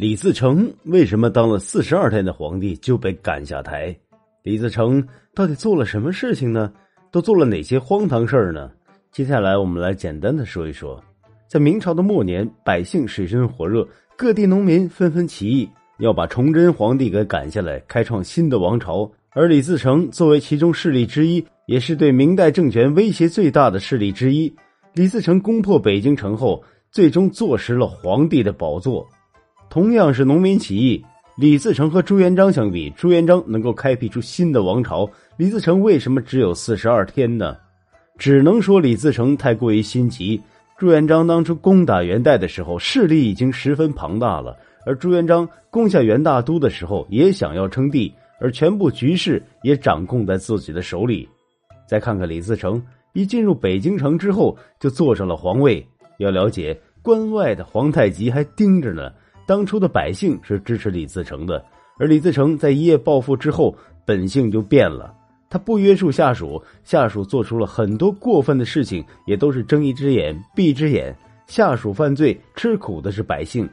李自成为什么当了四十二天的皇帝就被赶下台？李自成到底做了什么事情呢？都做了哪些荒唐事儿呢？接下来我们来简单的说一说。在明朝的末年，百姓水深火热，各地农民纷纷起义，要把崇祯皇帝给赶下来，开创新的王朝。而李自成作为其中势力之一，也是对明代政权威胁最大的势力之一。李自成攻破北京城后，最终坐实了皇帝的宝座。同样是农民起义，李自成和朱元璋相比，朱元璋能够开辟出新的王朝，李自成为什么只有四十二天呢？只能说李自成太过于心急。朱元璋当初攻打元代的时候，势力已经十分庞大了，而朱元璋攻下元大都的时候，也想要称帝，而全部局势也掌控在自己的手里。再看看李自成，一进入北京城之后，就坐上了皇位。要了解，关外的皇太极还盯着呢。当初的百姓是支持李自成的，而李自成在一夜暴富之后，本性就变了。他不约束下属，下属做出了很多过分的事情，也都是睁一只眼闭一只眼。下属犯罪，吃苦的是百姓，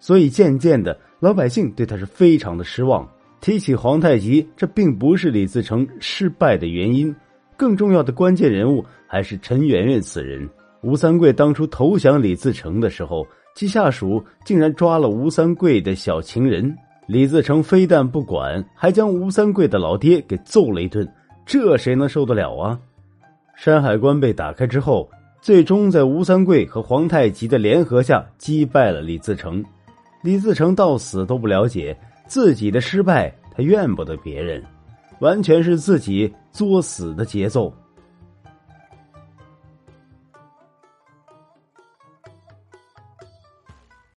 所以渐渐的，老百姓对他是非常的失望。提起皇太极，这并不是李自成失败的原因，更重要的关键人物还是陈圆圆此人。吴三桂当初投降李自成的时候。其下属竟然抓了吴三桂的小情人，李自成非但不管，还将吴三桂的老爹给揍了一顿，这谁能受得了啊？山海关被打开之后，最终在吴三桂和皇太极的联合下击败了李自成。李自成到死都不了解自己的失败，他怨不得别人，完全是自己作死的节奏。